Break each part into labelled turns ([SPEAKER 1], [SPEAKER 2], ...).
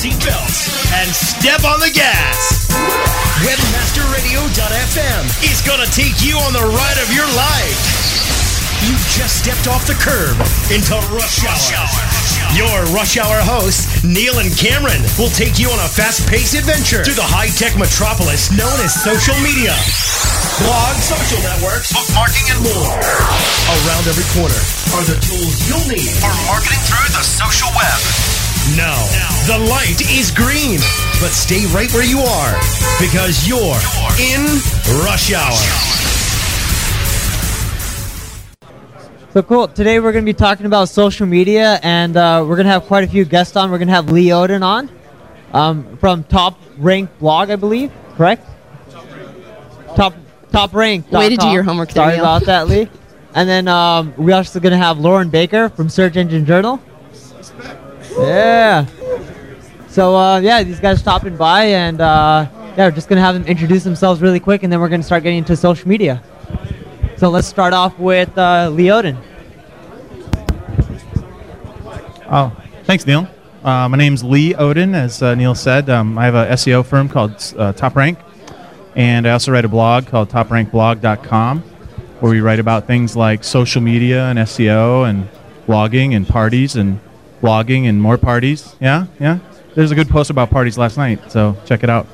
[SPEAKER 1] seatbelts and step on the gas. Webmasterradio.fm is going to take you on the ride of your life. You just stepped off the curb into rush hour. Your rush hour hosts, Neil and Cameron, will take you on a fast paced adventure through the high tech metropolis known as social media. Blog, social networks, bookmarking, and more. Around every corner are the tools you'll need for marketing through the social web. No, the light is green, but stay right where you are because you're in rush hour.
[SPEAKER 2] So cool. Today we're going to be talking about social media, and uh, we're going to have quite a few guests on. We're going to have Lee Odden on um, from Top Rank Blog, I believe. Correct? Top Top Rank.
[SPEAKER 3] Way to do your homework
[SPEAKER 2] Sorry
[SPEAKER 3] Neil.
[SPEAKER 2] about that, Lee. And then um, we're also going to have Loren Baker from Search Engine Journal. Yeah. So uh, yeah, these guys stopping by, and uh, yeah, we're just to have them introduce themselves really quick, and then we're to start getting into social media. So let's start off with uh, Lee Odden.
[SPEAKER 4] Oh, thanks, Neil. Uh, my name's Lee Odden, as uh, Neil said. Um, I have a SEO firm called uh, Top Rank, and I also write a blog called TopRankBlog.com, where we write about things like social media and SEO and blogging and parties and blogging and more parties. Yeah, yeah. There's a good post about parties last night, so check it out.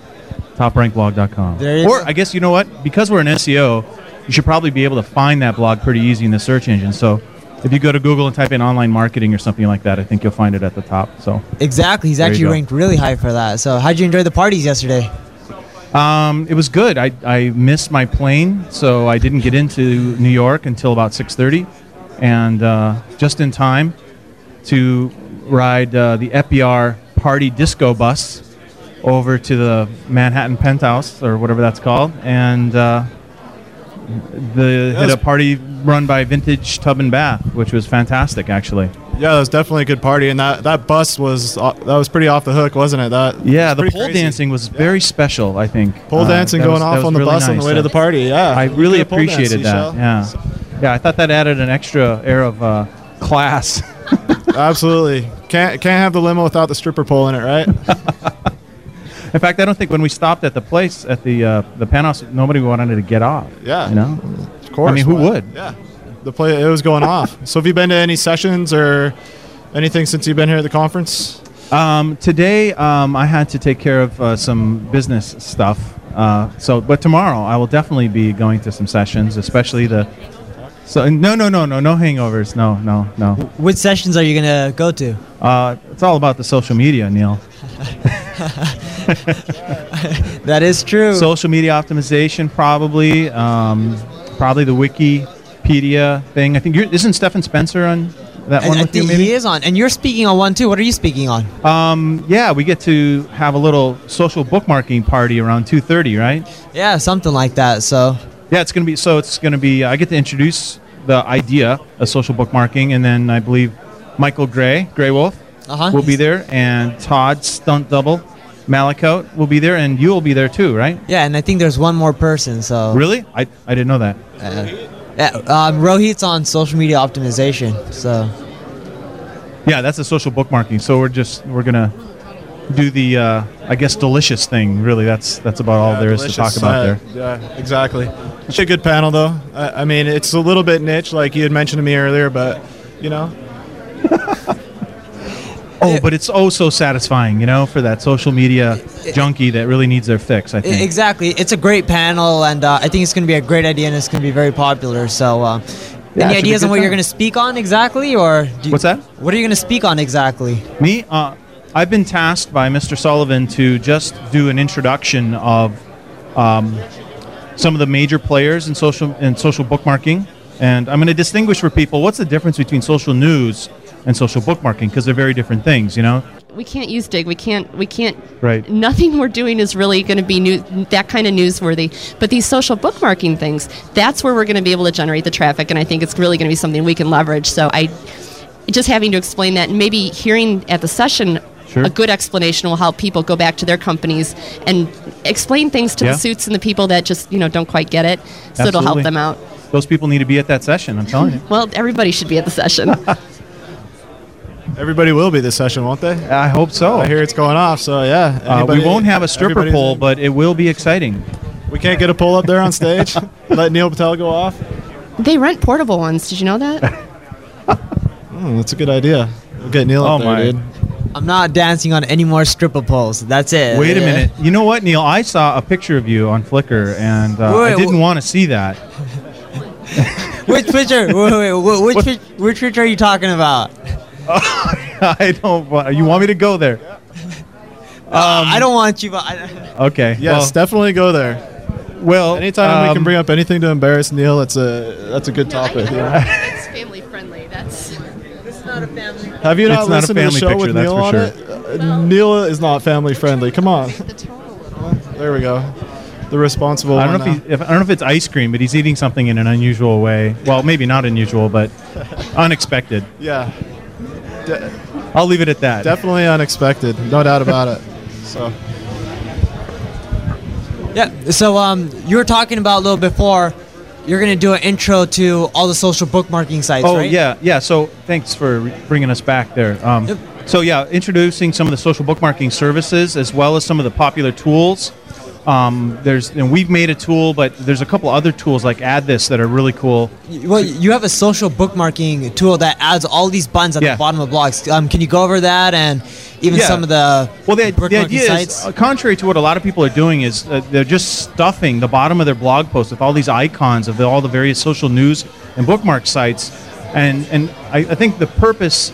[SPEAKER 4] TopRankBlog.com. Or. I guess you know what? Because we're an SEO, you should probably be able to find that blog pretty easy in the search engine. So if you go to Google and type in online marketing or something like that, I think you'll find it at the top. So
[SPEAKER 2] Exactly. He's actually ranked really high for that. So, how'd you enjoy the parties yesterday?
[SPEAKER 4] um, it was good. I, I missed my plane, so I didn't get into New York until about 6:30, and uh, just in time to ride uh, the EPR party disco bus over to the Manhattan Penthouse or whatever that's called, and uh, the hit a party run by Vintage Tub and Bath, which was fantastic, actually.
[SPEAKER 5] Yeah, that was definitely a good party, and that, that bus was uh, that was pretty off the hook, wasn't it? That
[SPEAKER 4] Yeah, the pole
[SPEAKER 5] crazy.
[SPEAKER 4] dancing was very special. I think
[SPEAKER 5] pole
[SPEAKER 4] Uh,
[SPEAKER 5] dancing going
[SPEAKER 4] was-
[SPEAKER 5] off on the
[SPEAKER 4] really
[SPEAKER 5] bus on the way to the party. Yeah,
[SPEAKER 4] I really
[SPEAKER 5] did a pole dance,
[SPEAKER 4] appreciated that. Yeah, yeah. I thought that added an extra air of uh, class.
[SPEAKER 5] absolutely. Can't can't have the limo without the stripper pole in it, right?
[SPEAKER 4] In fact, I don't think when we stopped at the place at the uh, the penthouse, nobody wanted to get off.
[SPEAKER 5] Yeah.
[SPEAKER 4] you know.
[SPEAKER 5] Of course.
[SPEAKER 4] I mean, who would?
[SPEAKER 5] Yeah, the play it was going off. So have you been to any sessions or anything since you've been here at the conference?
[SPEAKER 4] Um, today, um, I had to take care of uh, some business stuff. Uh, so, but tomorrow, I will definitely be going to some sessions, especially the. So no, no, no, no, no hangovers. No, no, no.
[SPEAKER 2] Which sessions are you going to go to?
[SPEAKER 4] Uh, it's all about the social media, Neil.
[SPEAKER 2] That is true.
[SPEAKER 4] social media optimization probably um, probably the wikipedia thing i think you're, isn't stephan spencer on that
[SPEAKER 2] and
[SPEAKER 4] one
[SPEAKER 2] I
[SPEAKER 4] with you
[SPEAKER 2] think
[SPEAKER 4] maybe
[SPEAKER 2] he is on. And you're speaking on one too. What are you speaking on?
[SPEAKER 4] um, yeah we get to have a little social bookmarking party around 2.30 right
[SPEAKER 2] Yeah, something like that. So,
[SPEAKER 4] yeah it's going to be so it's going to be i get to introduce the idea of social bookmarking and then i believe michael gray gray wolf
[SPEAKER 2] uh-huh.
[SPEAKER 4] will be there and todd stunt double Malicoat will be there and you will be there too right
[SPEAKER 2] Yeah, and I think there's one more person. So,
[SPEAKER 4] really i, I didn't know that
[SPEAKER 2] yeah, um, Rohit's on social media optimization. So,
[SPEAKER 4] Yeah, that's a social bookmarking. So we're just we're gonna do the uh, I guess delicious thing. Really, that's that's about all
[SPEAKER 5] Yeah,
[SPEAKER 4] there is to talk about
[SPEAKER 5] Uh,
[SPEAKER 4] there.
[SPEAKER 5] Yeah, exactly. It's a good panel though. I, I mean, it's a little bit niche, like you had mentioned to me earlier, but you know,
[SPEAKER 4] Oh, but it's oh so satisfying, you know, for that social media junkie that really needs their fix. I
[SPEAKER 2] I-
[SPEAKER 4] think.
[SPEAKER 2] exactly. It's a great panel, and uh, I think it's going to be a great idea, and it's going to be very popular. So, uh,
[SPEAKER 4] Yeah,
[SPEAKER 2] any
[SPEAKER 4] should be a
[SPEAKER 2] ideas on
[SPEAKER 4] good
[SPEAKER 2] what you're going to speak on exactly, or do you-
[SPEAKER 4] What's that?
[SPEAKER 2] What are you going to speak on exactly?
[SPEAKER 4] Me, uh, I've been tasked by Mr. Sullivan to just do an introduction of um, some of the major players in social in social bookmarking, and I'm going to distinguish for people what's the difference between social news and social bookmarking because they're very different things, you know.
[SPEAKER 3] We can't use Digg. We can't. We can't.
[SPEAKER 4] Right.
[SPEAKER 3] Nothing we're doing is really going to be new, that kind of newsworthy. But these social bookmarking things, that's where we're going to be able to generate the traffic, and I think it's really going to be something we can leverage. So I, just having to explain that, and maybe hearing at the session.
[SPEAKER 4] Sure.
[SPEAKER 3] A good explanation will help people go back to their companies and explain things to
[SPEAKER 4] Yeah.
[SPEAKER 3] the suits and the people that just you know don't quite get it. So it'll help them out.
[SPEAKER 4] Those people need to be at that session. I'm telling you.
[SPEAKER 3] Well, everybody should be at the session.
[SPEAKER 5] Everybody will be this session, won't they?
[SPEAKER 4] I hope so.
[SPEAKER 5] I hear it's going off, so yeah.
[SPEAKER 4] Uh, we won't have a stripper pole,
[SPEAKER 5] in.
[SPEAKER 4] but it will be exciting.
[SPEAKER 5] we can't get a pole up there on stage. Let Neil Patel go off.
[SPEAKER 3] They rent portable ones. Did you know that?
[SPEAKER 5] Hmm, that's a good idea. We'll get Neil
[SPEAKER 4] Oh,
[SPEAKER 5] up there,
[SPEAKER 4] my.
[SPEAKER 5] dude.
[SPEAKER 2] I'm not dancing on any more stripper poles. That's it.
[SPEAKER 4] Wait a
[SPEAKER 2] Yeah.
[SPEAKER 4] minute. You know what, Neil? I saw a picture of you on Flickr, and uh,
[SPEAKER 2] Wait,
[SPEAKER 4] I didn't
[SPEAKER 2] wh-
[SPEAKER 4] want to see that.
[SPEAKER 2] Which picture? wait, wait, wait, which, pic- which picture are you talking about?
[SPEAKER 4] I don't. wa- You want me to go there?
[SPEAKER 2] I don't want you. But I,
[SPEAKER 4] Okay.
[SPEAKER 5] Yes, definitely go there.
[SPEAKER 4] Well, well
[SPEAKER 5] Anytime we
[SPEAKER 4] um,
[SPEAKER 5] can bring up anything to embarrass Neil, that's a that's a good topic. yeah.
[SPEAKER 3] it's family friendly. That's.
[SPEAKER 5] Have you
[SPEAKER 4] It's
[SPEAKER 5] not
[SPEAKER 4] not a
[SPEAKER 5] listened to the show
[SPEAKER 4] picture,
[SPEAKER 5] with
[SPEAKER 4] that's
[SPEAKER 5] Neil
[SPEAKER 4] for
[SPEAKER 5] on
[SPEAKER 4] sure.
[SPEAKER 5] it? Uh, Neil is not family friendly. Come on,
[SPEAKER 3] The tone a little.
[SPEAKER 5] there we go. The responsible.
[SPEAKER 4] I don't know if, he, if I don't know if it's ice cream, but he's eating something in an unusual way. Well, maybe not unusual, but unexpected.
[SPEAKER 5] yeah, De-
[SPEAKER 4] I'll leave it at that.
[SPEAKER 5] definitely unexpected, no doubt about it. So
[SPEAKER 2] yeah. So um, you were talking about a little before. You're gonna do an intro to all the social bookmarking sites,
[SPEAKER 4] Oh
[SPEAKER 2] right?
[SPEAKER 4] yeah, yeah. So thanks for bringing us back there. Um,
[SPEAKER 2] Yep.
[SPEAKER 4] So yeah, introducing some of the social bookmarking services as well as some of the popular tools. Um, there's and we've made a tool, but there's a couple other tools like Add This that are really cool.
[SPEAKER 2] Well, you have a social bookmarking tool that adds all these buttons at
[SPEAKER 4] Yeah.
[SPEAKER 2] the bottom of blogs. Um, can you go over that and even
[SPEAKER 4] Yeah.
[SPEAKER 2] some of the
[SPEAKER 4] Well, the, the idea
[SPEAKER 2] sites?
[SPEAKER 4] is, uh, contrary to what a lot of people are doing, is uh, they're just stuffing the bottom of their blog post with all these icons of the, all the various social news and bookmark sites. And, and I, I think the purpose,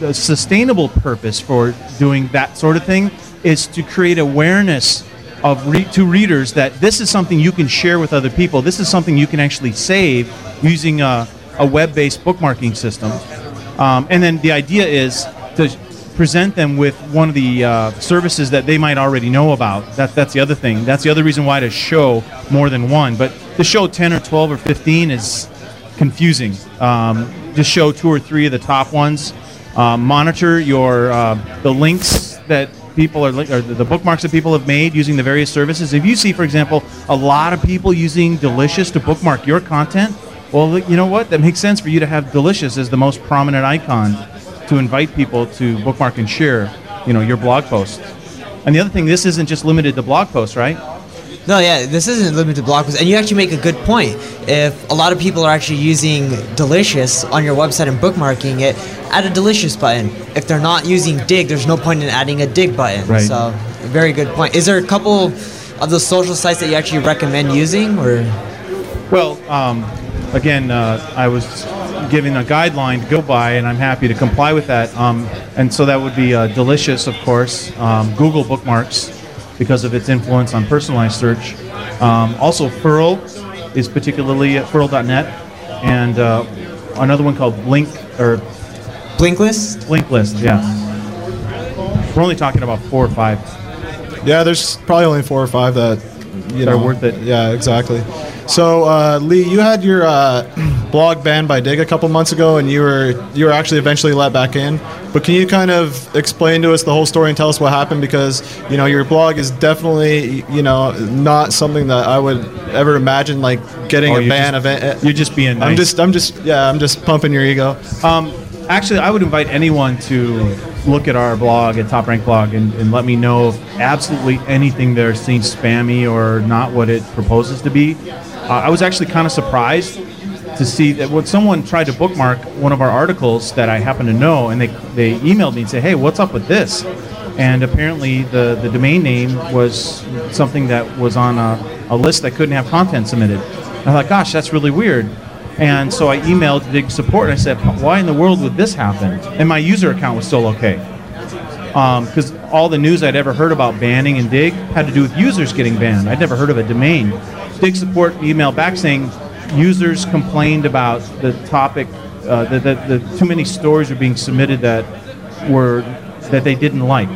[SPEAKER 4] the sustainable purpose for doing that sort of thing is to create awareness of re- to readers that this is something you can share with other people. This is something you can actually save using a, a web-based bookmarking system. Um, and then the idea is to present them with one of the uh, services that they might already know about. That, that's the other thing. That's the other reason why to show more than one. But to show 10 or 12 or 15 is confusing. Um, just show two or three of the top ones. Uh, monitor your uh, the links that people are or the bookmarks that people have made using the various services. If you see, for example, a lot of people using Delicious to bookmark your content, well, you know what? That makes sense for you to have Delicious as the most prominent icon to invite people to bookmark and share, you know, your blog posts. And the other thing, this isn't just limited to blog posts, right?
[SPEAKER 2] No, yeah, this isn't limited to blog posts, and you actually make a good point. If a lot of people are actually using Delicious on your website and bookmarking it, add a Delicious button. If they're not using Digg, there's no point in adding a Digg button.
[SPEAKER 4] Right.
[SPEAKER 2] So, very good point. Is there a couple of those social sites that you actually recommend using, or?
[SPEAKER 4] Well, um, again, uh, I was given a guideline to go by, and I'm happy to comply with that. Um, and so that would be uh, Delicious, of course, um, Google Bookmarks, because of its influence on personalized search. Um, also, Furl is particularly at Furl.net, and uh, another one called Blink or
[SPEAKER 2] Blinklist?
[SPEAKER 4] Blink List. Yeah, we're only talking about four or five.
[SPEAKER 5] yeah, there's probably only four or five that you
[SPEAKER 4] That are worth it.
[SPEAKER 5] Yeah, exactly. So uh, Lee, you had your uh, blog banned by Digg a couple months ago, and you were you were actually eventually let back in. But can you kind of explain to us the whole story and tell us what happened? Because you know your blog is definitely you know not something that I would ever imagine like getting
[SPEAKER 4] Oh,
[SPEAKER 5] a ban
[SPEAKER 4] just-
[SPEAKER 5] of it.
[SPEAKER 4] You're just being nice.
[SPEAKER 5] I'm just I'm just yeah I'm just pumping your ego.
[SPEAKER 4] Um, actually, I would invite anyone to look at our blog at Top Rank Blog and, and let me know if absolutely anything there seems spammy or not what it proposes to be. Uh, I was actually kind of surprised to see that when someone tried to bookmark one of our articles that I happen to know, and they they emailed me and said, "Hey, what's up with this?" And apparently, the, the domain name was something that was on a, a list that couldn't have content submitted. And I thought, "Gosh, that's really weird." And so I emailed Digg Support and I said, "Why in the world would this happen?" And my user account was still okay um, because all the news I'd ever heard about banning and Digg had to do with users getting banned. I'd never heard of a domain. Digg support emailed back saying users complained about the topic, uh, that, too many stories were being submitted that were that they didn't like,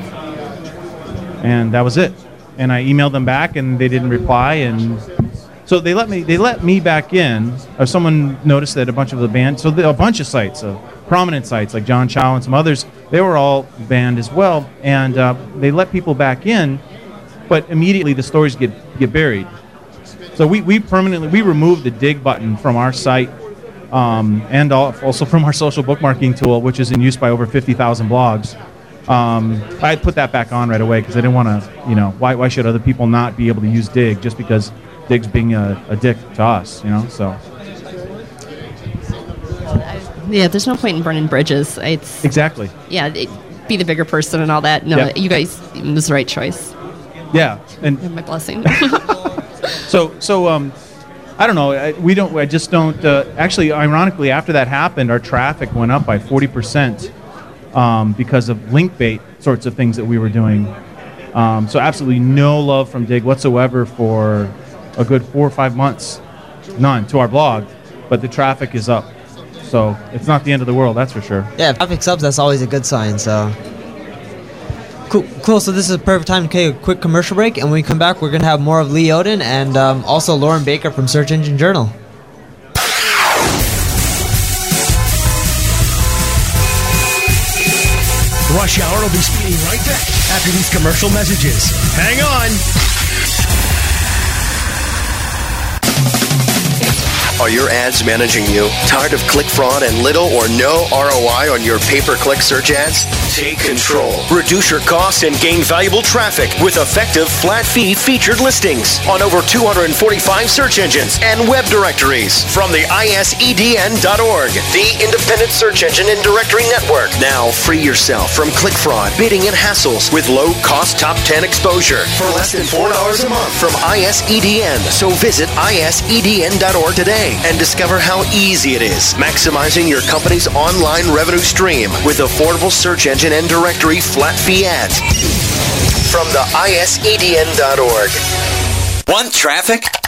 [SPEAKER 4] and that was it. And I emailed them back, and they didn't reply, and so they let me they let me back in. Or someone noticed that a bunch of the banned, so the, a bunch of sites, uh, prominent sites like John Chow and some others, they were all banned as well, and uh, they let people back in, but immediately the stories get get buried. So we, we permanently we removed the digg button from our site um, and also from our social bookmarking tool, which is in use by over 50,000 blogs. Um, I put that back on right away because I didn't want to, you know, why, why should other people not be able to use Digg just because Digg's being a, a dick to us, you know? So
[SPEAKER 3] Yeah, there's no point in burning bridges. It's
[SPEAKER 4] exactly,
[SPEAKER 3] yeah, it, be the bigger person and all that. No,
[SPEAKER 4] Yeah.
[SPEAKER 3] you guys, it was the right choice.
[SPEAKER 4] yeah. And
[SPEAKER 3] My blessing.
[SPEAKER 4] So, so um, I don't know. I, we don't. I just don't. Uh, actually, ironically, after that happened, our traffic went up by forty percent um, because of link bait sorts of things that we were doing. Um, so, absolutely no love from Digg whatsoever for a good four or five months. None to our blog, but the traffic is up. So it's not the end of the world, that's for sure.
[SPEAKER 2] Yeah, if traffic subs, that's always a good sign. So cool, cool. So this is a perfect time to take a quick commercial break, and when we come back, we're gonna have more of Lee Odden and um, also Loren Baker from Search Engine Journal.
[SPEAKER 6] Rush Hour will be speeding right back after these commercial messages. Hang on. Are your ads managing you? Tired of click fraud and little or no ROI on your pay per click search ads? Take control. Reduce your costs and gain valuable traffic with effective flat fee featured listings on over 245 search engines and web directories from the ISEDN.org, the independent search engine and directory network. Now free yourself from click fraud, bidding, and hassles with low cost top 10 exposure for less than $4 a month from ISEDN. So visit ISEDN.org today and discover how easy it is maximizing your company's online revenue stream with affordable search engine and directory flat fee. From the ISEDN.org.
[SPEAKER 7] Want traffic?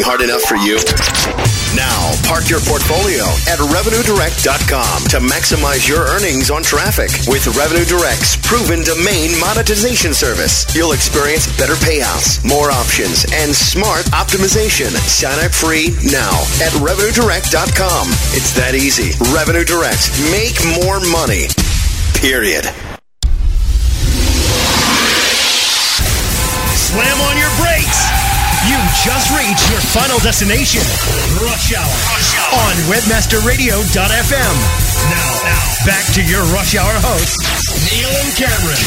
[SPEAKER 6] hard enough for you? Now, park your portfolio at RevenueDirect.com to maximize your earnings on traffic. With Revenue Direct's proven domain monetization service, you'll experience better payouts, more options, and smart optimization. Sign up free now at RevenueDirect.com. It's that easy. Revenue Direct. Make more money. Period. Slam on your brakes. You just reached your final destination, Rush Hour, on WebmasterRadio.fm. Now, now, back to your Rush Hour hosts, Neil and Cameron.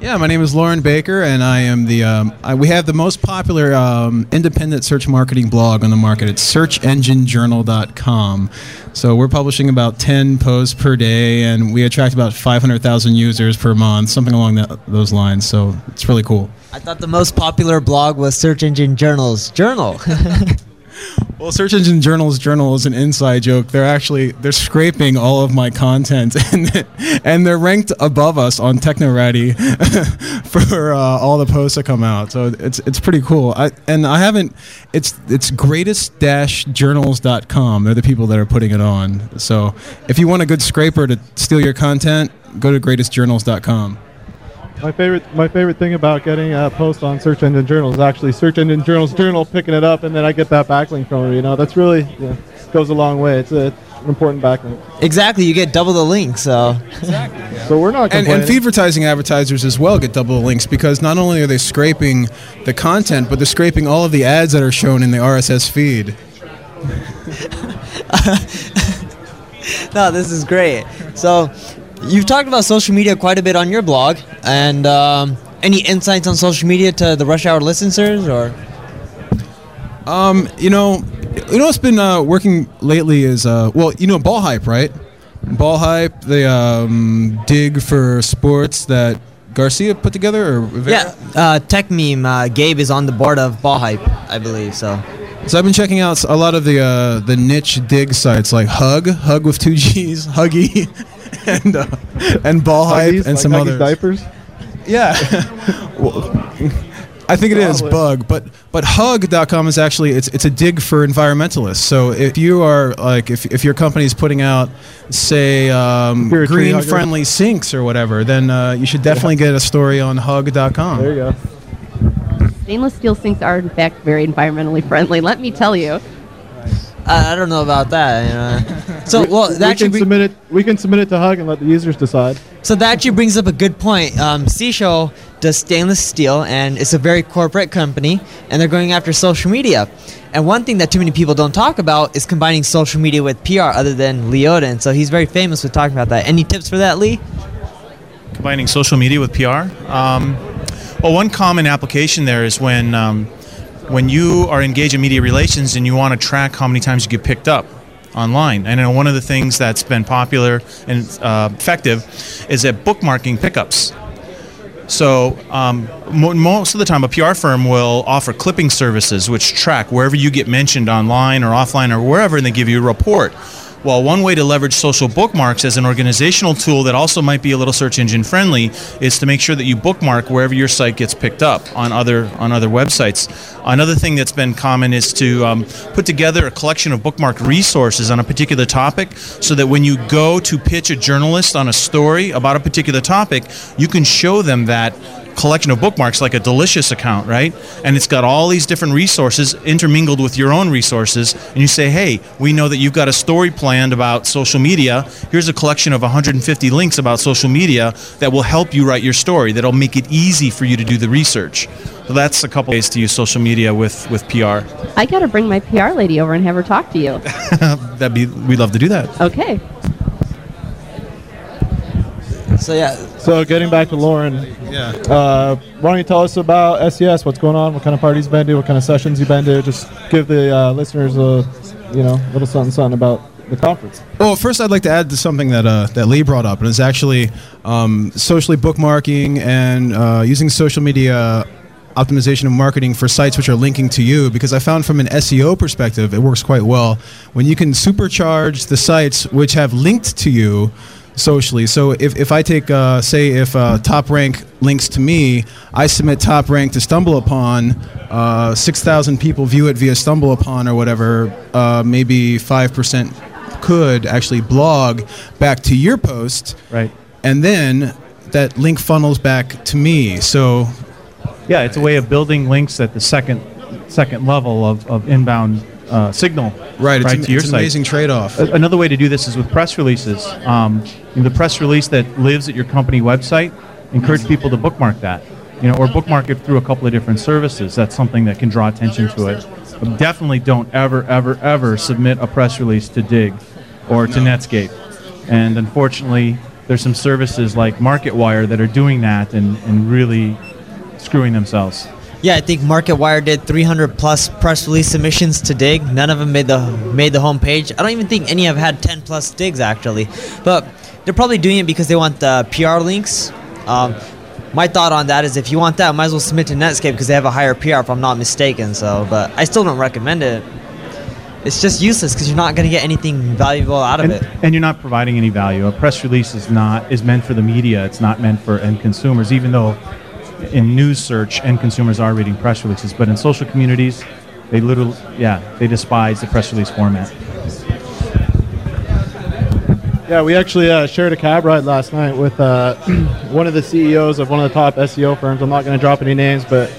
[SPEAKER 8] Yeah, my name is Loren Baker, and I am the. Um, I, we have the most popular um, independent search marketing blog on the market. It's SearchEngineJournal.com. So we're publishing about ten posts per day, and we attract about five hundred thousand users per month, something along that, those lines. So it's really cool.
[SPEAKER 2] I thought the most popular blog was Search Engine Journal's Journal.
[SPEAKER 8] Well, Search Engine Journal's journal is an inside joke. They're actually they're scraping all of my content, and and they're ranked above us on Technorati for uh, all the posts that come out. So it's it's pretty cool. I, and I haven't. It's it's greatest-journals.com. They're the people that are putting it on. So if you want a good scraper to steal your content, go to greatestjournals.com.
[SPEAKER 9] My favorite, my favorite thing about getting a post on Search Engine Journal is actually Search Engine Journal's journal picking it up, and then I get that backlink from it. You know, that's really you know, goes a long way. It's, a, an important backlink.
[SPEAKER 2] exactly, you get double the link. So
[SPEAKER 9] So we're not
[SPEAKER 8] And,
[SPEAKER 9] complaining.
[SPEAKER 8] and feed advertising advertisers as well get double the links because not only are they scraping the content, but they're scraping all of the ads that are shown in the RSS feed.
[SPEAKER 2] no, this is great. So, you've talked about social media quite a bit on your blog, and um, any insights on social media to the Rush Hour listeners, or
[SPEAKER 8] Um, you know, you know what's been uh, working lately is uh, well, you know, ball hype, right? Ball hype, the um, digg for sports that Garcia put together, or Rivera?
[SPEAKER 2] yeah, uh, tech meme. Uh, Gabe is on the board of Ball Hype, I believe. So,
[SPEAKER 8] So I've been checking out a lot of the uh, the niche digg sites like Hugg, Hugg with two G's, Huggy, and uh, and Ball Hype
[SPEAKER 9] Huggies,
[SPEAKER 8] and
[SPEAKER 9] like
[SPEAKER 8] some
[SPEAKER 9] Huggies
[SPEAKER 8] others.
[SPEAKER 9] diapers.
[SPEAKER 8] Yeah. Well, I think it is bug, but but hugg.com is actually it's it's a digg for environmentalists. So if you are like if, if your company is putting out say um,
[SPEAKER 9] you're a tree
[SPEAKER 8] green friendly sinks or whatever, then uh, you should definitely get a story on hugg.com.
[SPEAKER 9] There you go.
[SPEAKER 3] Stainless steel sinks are, in fact, very environmentally friendly. Let me tell you.
[SPEAKER 2] I, I don't know about that. You know? So well,
[SPEAKER 9] we
[SPEAKER 2] that
[SPEAKER 9] can
[SPEAKER 2] should
[SPEAKER 9] submit it. We can submit it to Hugg and let the users decide.
[SPEAKER 2] So that actually brings up a good point. Um, Seashell does stainless steel, and it's a very corporate company, and they're going after social media. And one thing that too many people don't talk about is combining social media with PR, other than Lee Odden. So he's very famous with talking about that. Any tips for that, Lee?
[SPEAKER 4] combining social media with PR. Um, well, one common application there is when um, when you are engaged in media relations and you want to track how many times you get picked up online. And I know one of the things that's been popular and uh, effective is at bookmarking pickups. So um, mo- most of the time, a PR firm will offer clipping services, which track wherever you get mentioned online or offline or wherever, and they give you a report. Well, one way to leverage social bookmarks as an organizational tool that also might be a little search engine friendly is to make sure that you bookmark wherever your site gets picked up on other on other websites. Another thing that's been common is to um, put together a collection of bookmarked resources on a particular topic, so that when you go to pitch a journalist on a story about a particular topic, you can show them that collection of bookmarks like a delicious account right? And it's got all these different resources intermingled with your own resources. And you say hey we know that you've got a story planned about social media. Here's a collection of 150 links about social media that will help you write your story that'll make it easy for you to do the research. So that's a couple ways to use social media with with pr
[SPEAKER 3] I got to bring my PR lady over and have her talk to you.
[SPEAKER 4] that'd be we'd love to do that.
[SPEAKER 3] Okay.
[SPEAKER 2] So yeah,
[SPEAKER 9] So getting back to Loren,
[SPEAKER 8] Yeah.
[SPEAKER 9] uh, why don't you tell us about SES? What's going on? What kind of parties you've been to? What kind of sessions you've been to? Just give the uh, listeners a, you know, little something something about the conference.
[SPEAKER 8] Well, first I'd like to add to something that uh, that Lee brought up, and it's actually um, socially bookmarking and uh, using social media optimization and marketing for sites which are linking to you. Because I found from an SEO perspective, it works quite well when you can supercharge the sites which have linked to you socially. So if, if I take, uh, say, if uh, Top Rank links to me, I submit Top Rank to Stumble Upon, uh, 6,000 people view it via Stumble Upon or whatever, uh, maybe 5% could actually blog back to your post.
[SPEAKER 4] right
[SPEAKER 8] And then that link funnels back to me. So
[SPEAKER 4] Yeah, it's a way of building links at the second second level of, of inbound uh, signal
[SPEAKER 8] Right, it's,
[SPEAKER 4] right
[SPEAKER 8] an,
[SPEAKER 4] to your
[SPEAKER 8] it's an
[SPEAKER 4] site.
[SPEAKER 8] amazing trade-off.
[SPEAKER 4] Another way to do this is with press releases. Um, the press release that lives at your company website, encourage people to bookmark that. You know, or bookmark it through a couple of different services. That's something that can draw attention to it. But definitely don't ever, ever, ever submit a press release to Digg or to Netscape. And unfortunately, there's some services like MarketWire that are doing that and, and really screwing themselves.
[SPEAKER 2] Yeah. I think MarketWire did 300 plus press release submissions to Digg. None of them made the made the homepage. I don't even think any have had 10 plus diggs actually, but they're probably doing it because they want the PR links. Um, my thought on that is if you want that, might as well submit to Netscape because they have a higher PR if I'm not mistaken. So, but I still don't recommend it. It's just useless because you're not going to get anything valuable out of
[SPEAKER 4] and,
[SPEAKER 2] it.
[SPEAKER 4] and you're not providing any value. A press release is not is meant for the media. It's not meant for end consumers. Even though in news search, end consumers are reading press releases, but in social communities, they literally yeah they despise the press release format.
[SPEAKER 9] Yeah, we actually uh, shared a cab ride last night with uh, one of the CEOs of one of the top SEO firms. I'm not going to drop any names, but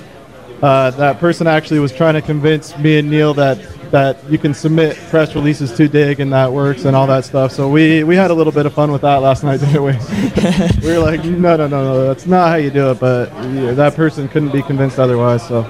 [SPEAKER 9] uh, that person actually was trying to convince me and Neil that that you can submit press releases to Digg and that works and all that stuff. So we we had a little bit of fun with that last night, didn't we? we were like, no, no, no, no, that's not how you do it. But yeah, that person couldn't be convinced otherwise. So.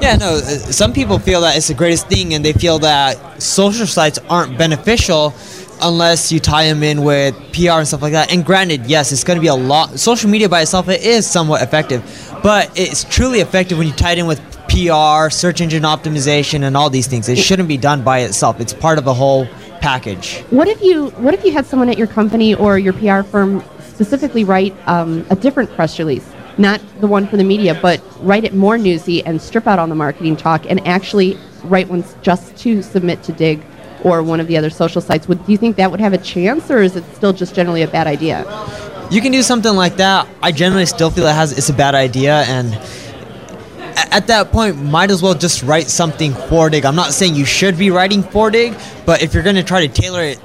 [SPEAKER 2] Yeah, no. uh, Some people feel that it's the greatest thing, and they feel that social sites aren't beneficial unless you tie them in with PR and stuff like that. And granted, yes, it's going to be a lot. Social media by itself it is somewhat effective, but it's truly effective when you tie it in with PR, search engine optimization, and all these things. It shouldn't be done by itself. It's part of the whole package.
[SPEAKER 3] What if you What if you had someone at your company or your PR firm specifically write um, a different press release, not the one for the media, but write it more newsy and strip out on the marketing talk and actually write ones just to submit to Digg or one of the other social sites? Would do you think that would have a chance, or is it still just generally a bad idea?
[SPEAKER 2] You can do something like that. I generally still feel it has it's a bad idea, and at that point, might as well just write something for Digg. I'm not saying you should be writing for Digg, but if you're going to try to tailor it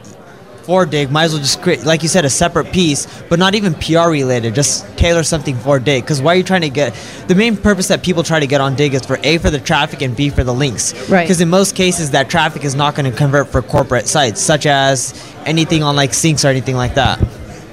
[SPEAKER 2] for Digg, might as well just create, like you said, a separate piece, but not even PR related. Just tailor something for Digg. Because why are you trying to get the main purpose that people try to get on Digg is for A for the traffic and B for the links.
[SPEAKER 3] Right.
[SPEAKER 2] Because in most cases, that traffic is not going to convert for corporate sites, such as anything on like sinks or anything like that.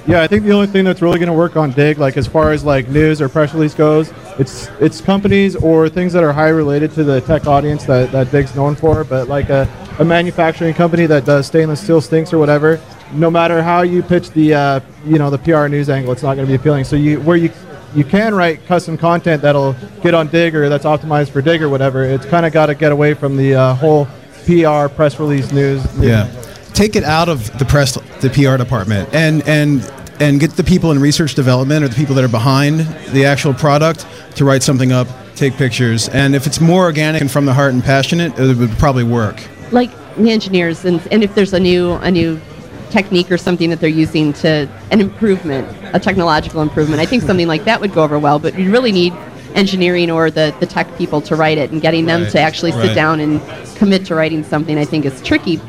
[SPEAKER 9] Yeah, I think the only thing that's really going to work on Digg, like as far as like news or press release goes, it's it's companies or things that are high related to the tech audience that, that Digg's known for. But like a, a manufacturing company that does stainless steel stinks or whatever, no matter how you pitch the uh, you know the PR news angle, it's not going to be appealing. So you where you you can write custom content that'll get on Digg or that's optimized for Digg or whatever. It's kind of got to get away from the uh, whole PR press release news.
[SPEAKER 8] Yeah. Take it out of the press, the PR department, and and and get the people in research development or the people that are behind the actual product to write something up, take pictures, and if it's more organic and from the heart and passionate, it would probably work.
[SPEAKER 3] like the engineers and, and if there's a new a new technique or something that they're using to an improvement a technological improvement i think something like that would go over well but you really need engineering or the, the tech people to write it and getting them
[SPEAKER 8] Right,
[SPEAKER 3] to actually sit
[SPEAKER 8] right.
[SPEAKER 3] down and commit to writing something i think is tricky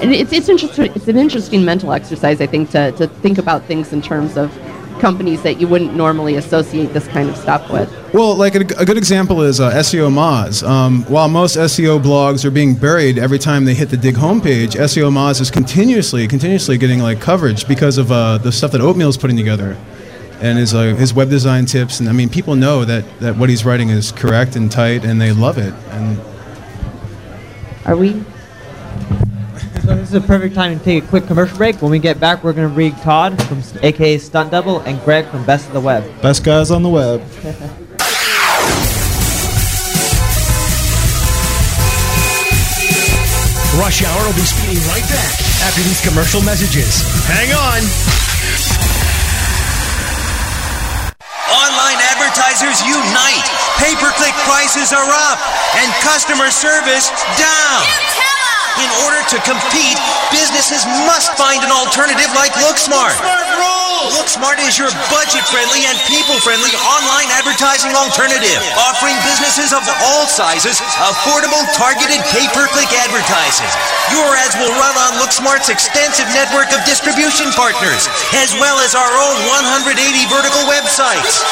[SPEAKER 3] and it's, it's interesting it's an interesting mental exercise i think to, to think about things in terms of companies that you wouldn't normally associate this kind of stuff with
[SPEAKER 8] Well, like a, a good example is uh, SEO Moz. Um, while most SEO blogs are being buried every time they hit the Digg homepage, SEO Moz is continuously, continuously getting like coverage because of uh, the stuff that Oatmeal is putting together, and his uh, his web design tips. And I mean, people know that that what he's writing is correct and tight, and they love it. And
[SPEAKER 3] are we
[SPEAKER 2] this is a perfect time to take a quick commercial break. When we get back, we're going to read Todd from AKA Stunt Double and Greg from Best of the Web.
[SPEAKER 5] Best guys on the web.
[SPEAKER 1] Rush Hour will be speeding right back after these commercial messages. Hang on.
[SPEAKER 10] Online advertisers unite. Pay per click prices are up and customer service down. In order to compete, businesses must find an alternative like LookSmart. LookSmart is your budget friendly and people friendly online advertising alternative, offering businesses of all sizes affordable targeted pay per click advertising. Your ads will run on LookSmart's extensive network of distribution partners, as well as our own 180 vertical websites.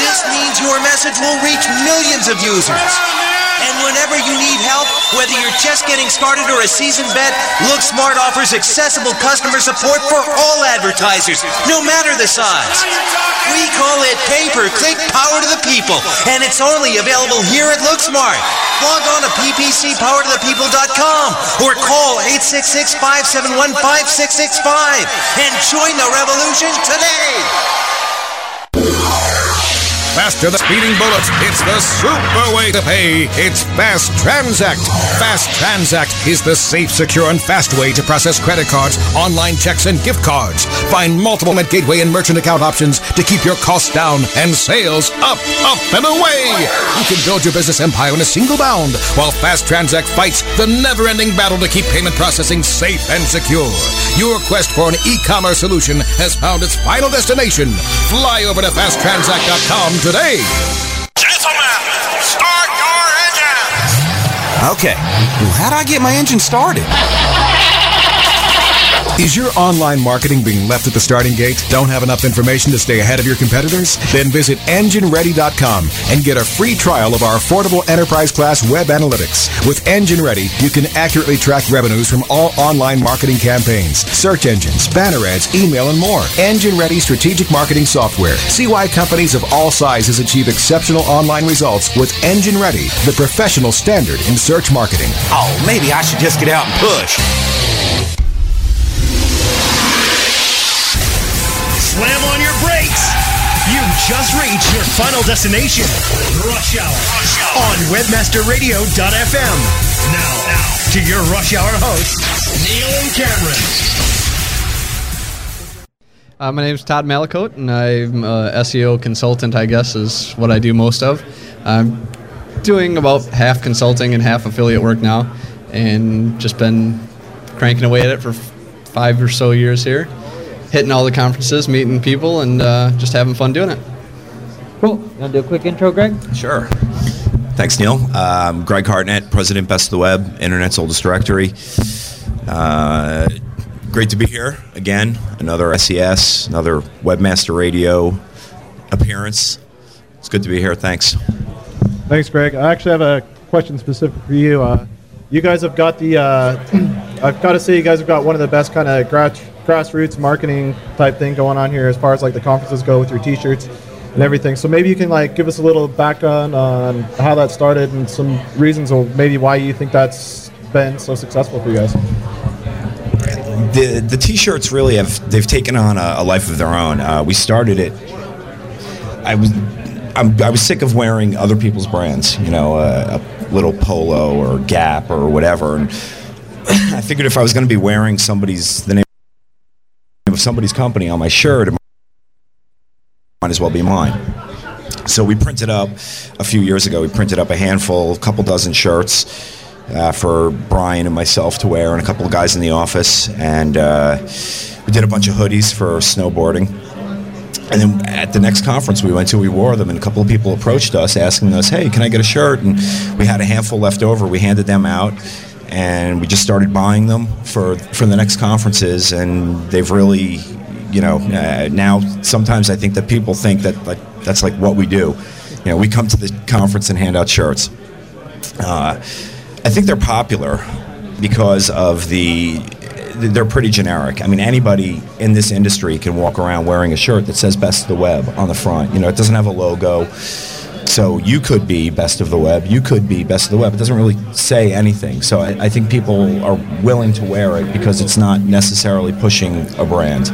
[SPEAKER 10] This means your message will reach millions of users. And whenever you need help, whether you're just getting started or a seasoned vet, LookSmart offers accessible customer support for all advertisers, no matter the size. We call it pay-per-click power to the people, and it's only available here at LookSmart. Log on to ppcpowertothepeople.com or call 866-571-5665 and join the revolution today.
[SPEAKER 11] Faster than speeding bullets. It's the super way to pay. It's Fast Transact. Fast Transact is the safe, secure, and fast way to process credit cards, online checks, and gift cards. Find multiple payment gateway and merchant account options to keep your costs down and sales up, up, and away. You can build your business empire in a single bound while Fast Transact fights the never-ending battle to keep payment processing safe and secure. Your quest for an e-commerce solution has found its final destination. Fly over to fasttransact.com today.
[SPEAKER 10] Gentlemen, start your engines! Okay, well, how do I get my engine started?
[SPEAKER 11] Is your online marketing being left at the starting gate? Don't have enough information to stay ahead of your competitors? Then visit EngineReady.com and get a free trial of our affordable enterprise class web analytics. With Engine Ready, you can accurately track revenues from all online marketing campaigns, search engines, banner ads, email, and more. Engine Ready strategic marketing software. See why companies of all sizes achieve exceptional online results with Engine Ready, the professional standard in search marketing.
[SPEAKER 10] Oh, maybe I should just get out and push.
[SPEAKER 1] Slam on your brakes. You've just reached your final destination, Rush Hour, on WebmasterRadio.fm. Now, now to your Rush Hour hosts, Neil and Cameron.
[SPEAKER 12] Uh, my name is Todd Malicoat, and I'm a SEO consultant, I guess, is what I do most of. I'm doing about half consulting and half affiliate work now, and just been cranking away at it for five or so years here, hitting all the conferences, meeting people, and uh, just having fun doing it.
[SPEAKER 2] Cool. You want to do a quick intro, Greg?
[SPEAKER 10] Sure.
[SPEAKER 13] Thanks, Neil. Um, Greg Hartnett, President, Best of the Web, Internet's oldest directory. Uh, great to be here again. Another SES, another Webmaster Radio appearance. It's good to be here. Thanks.
[SPEAKER 9] Thanks, Greg. I actually have a question specific for you. Uh, you guys have got the, uh, I've got to say, you guys have got one of the best kind of grass, grassroots marketing type thing going on here as far as like the conferences go with your T-shirts and everything. So maybe you can like give us a little background on how that started and some reasons or maybe why you think that's been so successful for you guys.
[SPEAKER 13] The the t-shirts really have they've taken on a, a life of their own. Uh, we started it. I was I'm, I was sick of wearing other people's brands. You know, uh, a little Polo or Gap or whatever, and I figured if I was going to be wearing somebody's the name somebody's company on my shirt, it might as well be mine. So we printed up a few years ago. We printed up a handful, a couple dozen shirts uh, for Brian and myself to wear, and a couple of guys in the office. And uh, we did a bunch of hoodies for snowboarding. And then at the next conference we went to, we wore them, and a couple of people approached us asking us, "Hey, can I get a shirt?" And we had a handful left over. We handed them out, and we just started buying them for for the next conferences. And they've really, you know, uh, now sometimes I think that people think that like that's like what we do. You know, we come to the conference and hand out shirts. Uh, I think they're popular because of the they're pretty generic. I mean, anybody in this industry can walk around wearing a shirt that says "Best of the Web" on the front. You know, it doesn't have a logo, so you could be best of the web. You could be best of the web. It doesn't really say anything. So I, I think people are willing to wear it because it's not necessarily pushing a brand.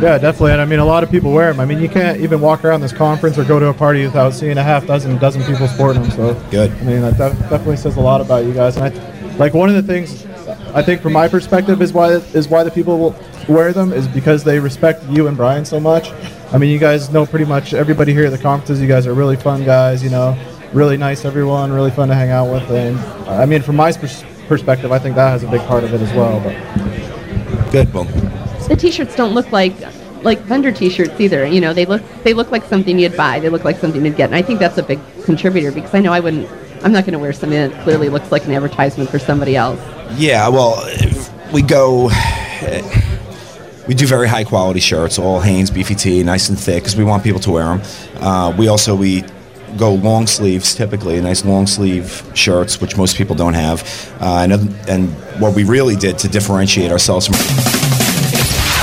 [SPEAKER 9] Yeah, definitely. And I mean, a lot of people wear them. I mean, you can't even walk around this conference or go to a party without seeing a half dozen, dozen people sporting them. So
[SPEAKER 13] good.
[SPEAKER 9] I mean, that def- definitely says a lot about you guys. And I, like one of the things, I think from my perspective is why is why the people will wear them is because they respect you and Brian so much. I mean, you guys know pretty much everybody here at the conferences. You guys are really fun guys. You know, really nice everyone, really fun to hang out with. And I mean, from my pers- perspective, I think that has a big part of it as well. But
[SPEAKER 13] Good. Well,
[SPEAKER 3] The t-shirts don't look like like vendor t-shirts either. You know, they look they look like something you'd buy. They look like something you'd get. And I think that's a big contributor because I know I wouldn't I'm not going to wear something that clearly looks like an advertisement for somebody else.
[SPEAKER 13] Yeah, well, we go. We do very high quality shirts, all Hanes tee, nice and thick, because we want people to wear them. Uh, we also we go long sleeves typically, nice long sleeve shirts, which most people don't have. Uh, and and what we really did to differentiate ourselves from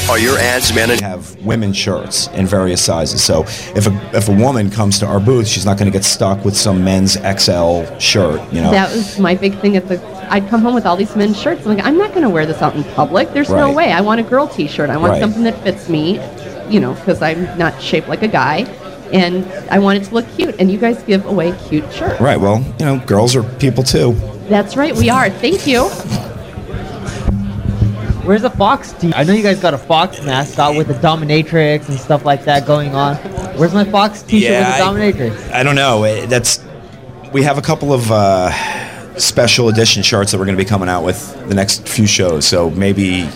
[SPEAKER 6] Are your ads managed?
[SPEAKER 13] To have women's shirts in various sizes. So if a if a woman comes to our booth, she's not going to get stuck with some men's XL shirt. You know.
[SPEAKER 3] That was my big thing at the. I'd come home with all these men's shirts. I'm like, I'm not going to wear this out in public. There's no way. I want a girl T-shirt. I want
[SPEAKER 13] Right.
[SPEAKER 3] something that fits me, you know, because I'm not shaped like a guy, and I want it to look cute. And you guys give away cute shirts.
[SPEAKER 13] Right. Well, you know, girls are people too.
[SPEAKER 3] That's right. We are. Thank you.
[SPEAKER 2] Where's the Fox t? I know you guys got a Fox mascot with the dominatrix and stuff like that going on. Where's my Fox T-shirt
[SPEAKER 13] Yeah,
[SPEAKER 2] with the dominatrix?
[SPEAKER 13] I I don't know. That's we have a couple of uh, special edition shirts that we're going to be coming out with the next few shows. So maybe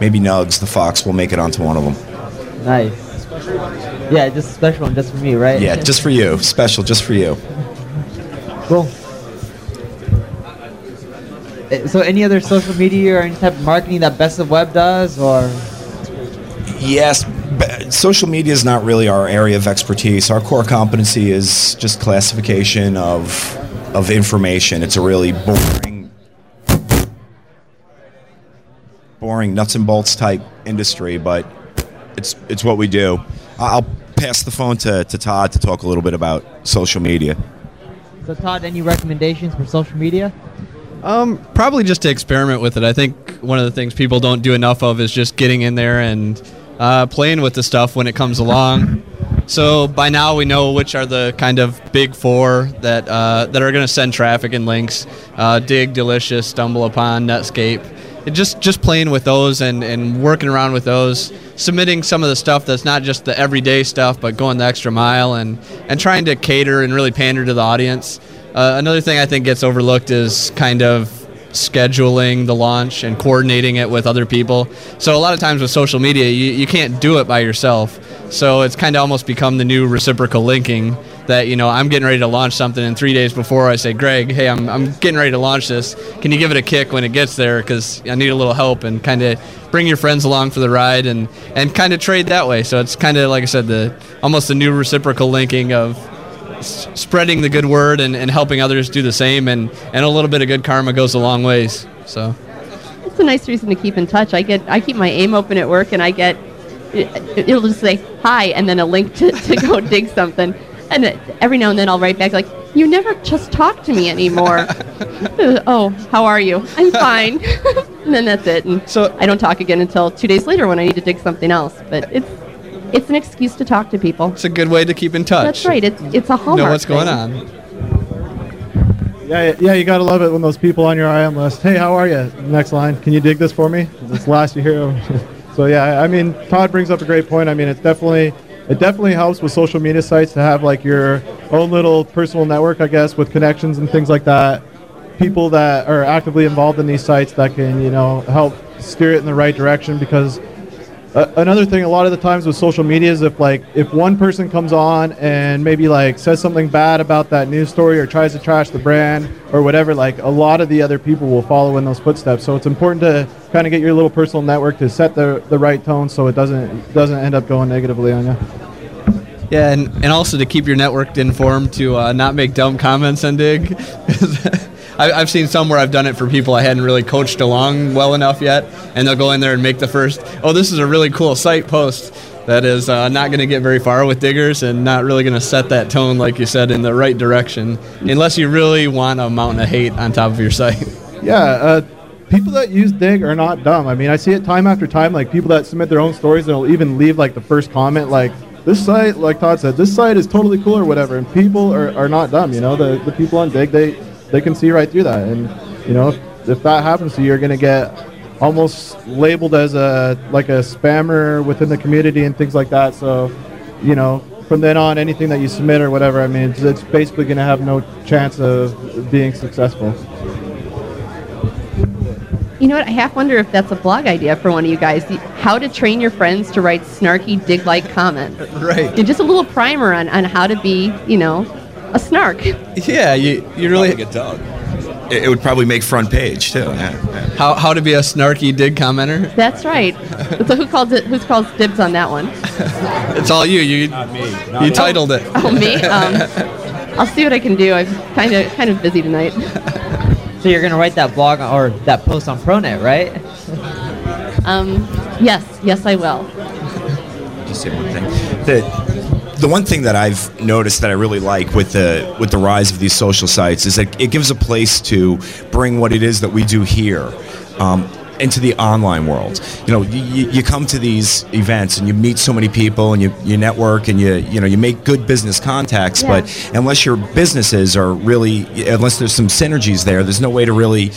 [SPEAKER 13] maybe Nugs the Fox will make it onto one of them.
[SPEAKER 2] Nice. Yeah, just a special one just for me, right?
[SPEAKER 13] Yeah, just for you, special, just for you.
[SPEAKER 2] Cool. Uh, So, any other social media or any type of marketing that Best of Web does, or
[SPEAKER 13] Yes, social media is not really our area of expertise. Our core competency is just classification of of information. It's a really boring, boring nuts and bolts type industry, but it's it's what we do. I'll pass the phone to, to Todd to talk a little bit about social media.
[SPEAKER 2] so Todd, any recommendations for social media?
[SPEAKER 12] Um, probably just to experiment with it. I think one of the things people don't do enough of is just getting in there and uh, playing with the stuff when it comes along. So by now we know which are the kind of big four that uh, that are going to send traffic and links. Uh, Digg, Delicious, Stumble Upon, Netscape. It just just playing with those and, and working around with those, submitting some of the stuff that's not just the everyday stuff, but going the extra mile and and trying to cater and really pander to the audience. Uh, another thing I think gets overlooked is kind of scheduling the launch and coordinating it with other people. So a lot of times with social media, you, you can't do it by yourself. So it's kind of almost become the new reciprocal linking. that you know I'm getting ready to launch something, and three days before I say, Greg, hey, I'm, I'm getting ready to launch this. Can you give it a kick when it gets there? Because I need a little help, and kind of bring your friends along for the ride, and and kind of trade that way. So it's kind of like I said, the almost the new reciprocal linking of s- spreading the good word and, and helping others do the same, and and a little bit of good karma goes a long ways. So.
[SPEAKER 3] It's a nice reason to keep in touch. I get I keep my aim open at work, and I get it, it'll just say hi and then a link to, to go digg something. And every now and then I'll write back like, "You never just talk to me anymore." Oh, how are you? I'm fine. and then that's it. And so I don't talk again until two days later when I need to digg something else. But it's it's an excuse to talk to people.
[SPEAKER 12] It's a good way to keep in touch.
[SPEAKER 3] That's right. It's it's a hallmark.
[SPEAKER 12] Know what's going
[SPEAKER 3] thing.
[SPEAKER 12] on.
[SPEAKER 9] Yeah, yeah, you gotta love it when those people on your IM list. Hey, how are you? Next line. Can you digg this for me? This last you hear. so yeah, I mean, Todd brings up a great point. I mean, it's definitely it definitely helps with social media sites to have like your own little personal network, I guess, with connections and things like that. People that are actively involved in these sites that can you know help steer it in the right direction because another thing a lot of the times with social media is if like if one person comes on and maybe like says something bad about that news story or tries to trash the brand or whatever like a lot of the other people will follow in those footsteps so it's important to kind of get your little personal network to set the the right tone so it doesn't doesn't end up going negatively on you
[SPEAKER 12] Yeah, and, and also to keep your network informed to uh, not make dumb comments on Digg. I, I've seen some where I've done it for people I hadn't really coached along well enough yet, and they'll go in there and make the first, oh, this is a really cool site post that is uh, not going to get very far with diggers and not really going to set that tone, like you said, in the right direction, unless you really want a mountain of hate on top of your site.
[SPEAKER 9] Yeah, uh, people that use Digg are not dumb. I mean, I see it time after time. Like people that submit their own stories, and they'll even leave like the first comment, like this site, like Todd said, this site is totally cool or whatever. And people are, are not dumb. You know, the the people on Digg, they they can see right through that. And you know, if, if that happens to you, you're gonna get almost labeled as a like a spammer within the community and things like that. So, you know. From then on, anything that you submit or whatever, I mean, it's, it's basically going to have no chance of being successful.
[SPEAKER 3] You know what? I half wonder if that's a blog idea for one of you guys. How to train your friends to write snarky digg-like comments.
[SPEAKER 12] Right.
[SPEAKER 3] And just a little primer on, on how to be, you know, a snark.
[SPEAKER 12] Yeah, you, you really.
[SPEAKER 13] get dug. It, it would probably make front page too. Yeah, yeah.
[SPEAKER 12] How, how to be a snarky digg commenter?
[SPEAKER 3] That's right. so who called it? Who calls dibs on that one?
[SPEAKER 12] It's all you. You, Not me. you titled it.
[SPEAKER 3] Oh me? Um, I'll see what I can do. I'm kind of kind of busy tonight.
[SPEAKER 2] So you're gonna write that blog or that post on Pronet, right?
[SPEAKER 3] Um, yes, yes, I will.
[SPEAKER 13] just say one thing. The the one thing that I've noticed that I really like with the with the rise of these social sites is that it gives a place to bring what it is that we do here. Um, into the online world, you know, you, you come to these events and you meet so many people and you, you network and you you know you make good business contacts.
[SPEAKER 14] Yeah.
[SPEAKER 13] But unless your businesses are really, unless there's some synergies there, there's no way to really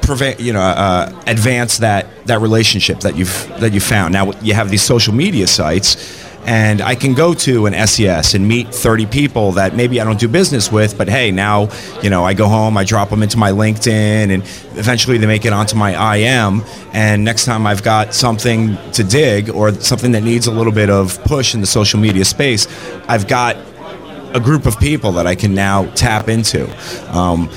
[SPEAKER 13] prevent you know uh, advance that that relationship that you've that you found now you have these social media sites and I can go to an SES and meet 30 people that maybe I don't do business with, but hey, now, you know, I go home, I drop them into my LinkedIn, and eventually they make it onto my IM. And next time I've got something to digg or something that needs a little bit of push in the social media space, I've got a group of people that I can now tap into. Um,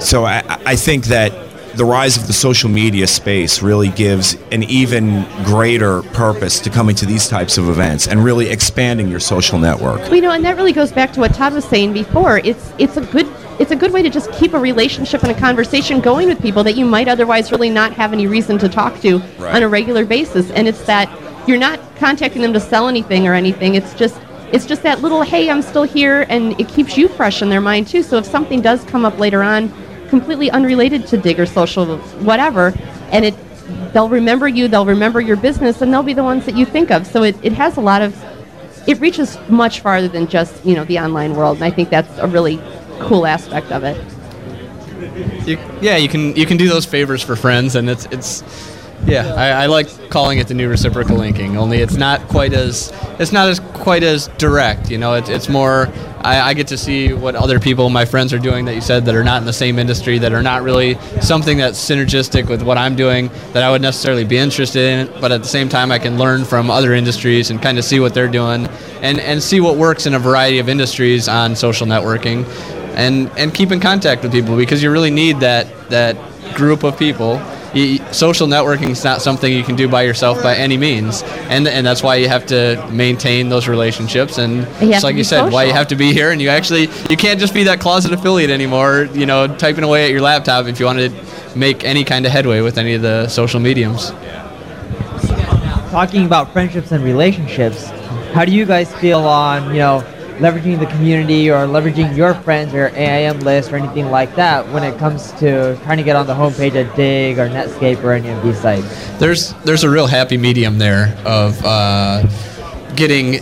[SPEAKER 13] so I, I think that the rise of the social media space really gives an even greater purpose to coming to these types of events and really expanding your social network.
[SPEAKER 3] Well, you know, and that really goes back to what Todd was saying before. It's it's a good it's a good way to just keep a relationship and a conversation going with people that you might otherwise really not have any reason to talk to
[SPEAKER 14] Right.
[SPEAKER 3] on a regular basis. And it's that you're not contacting them to sell anything or anything. It's just it's just that little hey, I'm still here, and it keeps you fresh in their mind too. So if something does come up later on, completely unrelated to Digger Social, whatever, and it they'll remember you, they'll remember your business, and they'll be the ones that you think of. So it, it has a lot of it reaches much farther than just you know the online world, and I think that's a really cool aspect of it.
[SPEAKER 12] You, yeah, you can you can do those favors for friends, and it's it's Yeah, I, I like calling it the new reciprocal linking. Only it's not quite as it's not as quite as direct. You know, it's it's more. I, I get to see what other people, my friends, are doing that you said that are not in the same industry, that are not really something that's synergistic with what I'm doing that I would necessarily be interested in. But at the same time, I can learn from other industries and kind of see what they're doing and and see what works in a variety of industries on social networking, and and keep in contact with people because you really need that that group of people you, social networking is not something you can do by yourself by any means, and and that's why you have to maintain those relationships. And
[SPEAKER 3] You
[SPEAKER 12] just like you said, why you have to be here, and you actually you can't just be that closet affiliate anymore. You know, typing away at your laptop if you want to make any kind of headway with any of the social mediums.
[SPEAKER 2] Talking about friendships and relationships, how do you guys feel on you know leveraging the community or leveraging your friends or AIM list or anything like that when it comes to trying to get on the homepage at Digg or Netscape or any of these sites?
[SPEAKER 12] there's there's a real happy medium there of uh, getting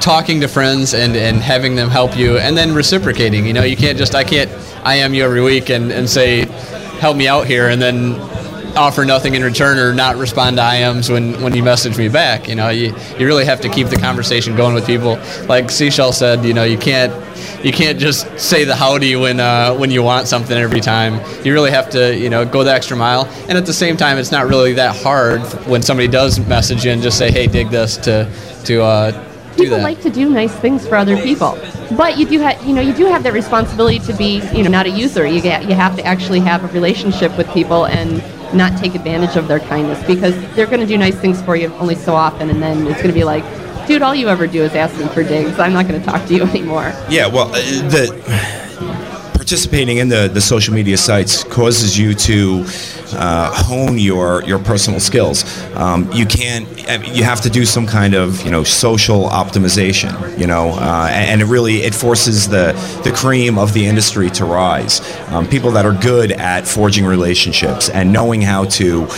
[SPEAKER 12] talking to friends and, and having them help you and then reciprocating you know you can't just i can't i am you every week and, and say help me out here and then offer nothing in return or not respond to IMs when, when you message me back. You know, you, you really have to keep the conversation going with people. Like Seashell said, you know, you can't you can't just say the howdy when uh, when you want something every time. You really have to, you know, go the extra mile. And at the same time, it's not really that hard when somebody does message you and just say, "Hey, digg this," to to uh,
[SPEAKER 3] People like to do nice things for other people, but you do have, you know, you do have that responsibility to be, you know, not a user. You get, you have to actually have a relationship with people and not take advantage of their kindness because they're going to do nice things for you only so often, and then it's going to be like, dude, all you ever do is ask me for digs. I'm not going to talk to you anymore.
[SPEAKER 13] Yeah, well, uh, the participating in the, the social media sites causes you to uh, hone your your personal skills. Um, you can't. You have to do some kind of you know social optimization. You know, uh, and, it really it forces the the cream of the industry to rise. Um, people that are good at forging relationships and knowing how to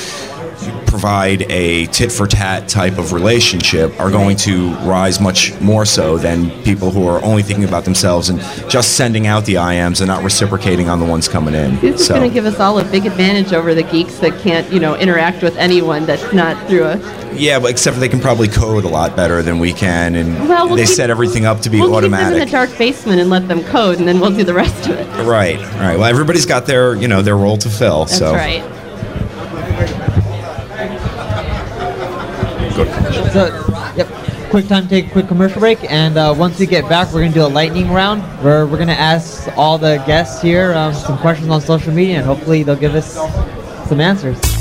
[SPEAKER 13] provide a tit for tat type of relationship are going to rise much more so than people who are only thinking about themselves and just sending out the IMs and not reciprocating on the ones coming in.
[SPEAKER 3] This is
[SPEAKER 13] So,
[SPEAKER 3] going to give us all a big advantage over the geeks that can't, you know, interact with anyone that's not through a.
[SPEAKER 13] yeah, but except they can probably code a lot better than we can, and
[SPEAKER 3] Well, we'll
[SPEAKER 13] they
[SPEAKER 3] keep-
[SPEAKER 13] set everything up to be
[SPEAKER 3] we'll keep them in
[SPEAKER 13] automatic.
[SPEAKER 3] the dark basement and let them code, and then we'll do the rest of it.
[SPEAKER 13] Right, right. Well, everybody's got their you know their role to fill.
[SPEAKER 3] That's
[SPEAKER 13] so
[SPEAKER 3] right.
[SPEAKER 2] So, yep. Quick time take a quick commercial break, and uh, once we get back, we're gonna do a lightning round where we're gonna ask all the guests here um, some questions on social media, and hopefully they'll give us some answers.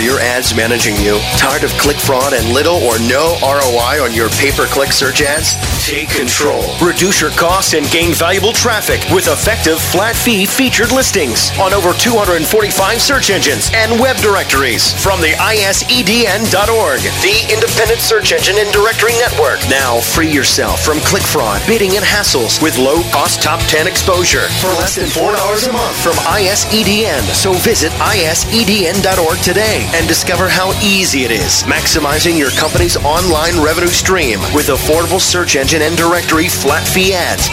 [SPEAKER 6] Your ads managing you? Tired of click fraud and little or no ROI on your pay per click search ads? Take control. Reduce your costs and gain valuable traffic with effective flat fee featured listings on over 245 search engines and web directories from the ISEDN.org, the independent search engine and directory network. Now free yourself from click fraud, bidding, and hassles with low cost top 10 exposure for less than $4 a month from ISEDN. So visit ISEDN.org today and discover how easy it is maximizing your company's online revenue stream with affordable search engine and directory flat fee ads.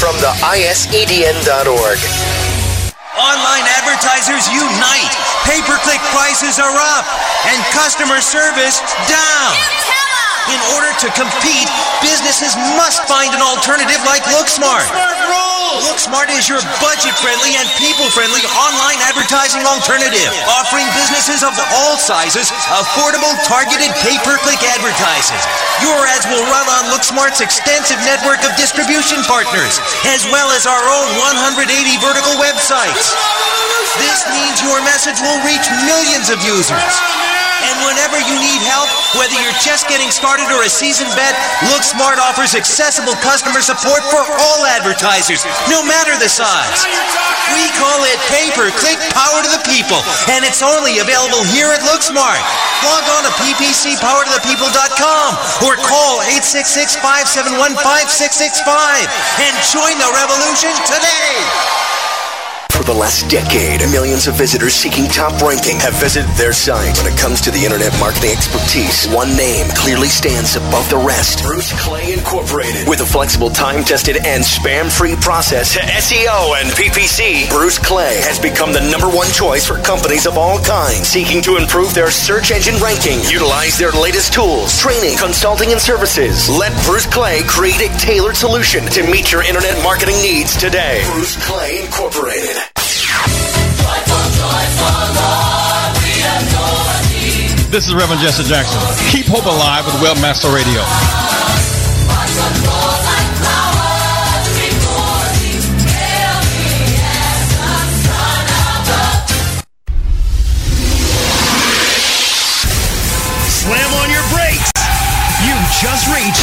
[SPEAKER 6] From the ISEDN.org.
[SPEAKER 10] Online advertisers unite. Pay per click prices are up and customer service down. In order to compete, businesses must find an alternative like LookSmart. LookSmart is your budget friendly and people friendly online advertising alternative, offering businesses of all sizes affordable targeted pay per click advertising. Your ads will run on LookSmart's extensive network of distribution partners, as well as our own 180 vertical websites. This means your message will reach millions of users. And whenever you need help, whether you're just getting started or a seasoned vet, LookSmart offers accessible customer support for all advertisers, no matter the size. We call it pay-per-click power to the people, and it's only available here at LookSmart. Log on to ppcpowertothepeople.com or call 866-571-5665 and join the revolution today.
[SPEAKER 6] The last decade, millions of visitors seeking top ranking have visited their site. When it comes to the internet marketing expertise, one name clearly stands above the rest. Bruce Clay Incorporated. With a flexible, time-tested, and spam-free process to SEO and PPC, Bruce Clay has become the number one choice for companies of all kinds seeking to improve their search engine ranking. Utilize their latest tools, training, consulting, and services. Let Bruce Clay create a tailored solution to meet your internet marketing needs today. Bruce Clay Incorporated.
[SPEAKER 14] This is Reverend Jesse Jackson. Keep hope alive with Webmaster Radio.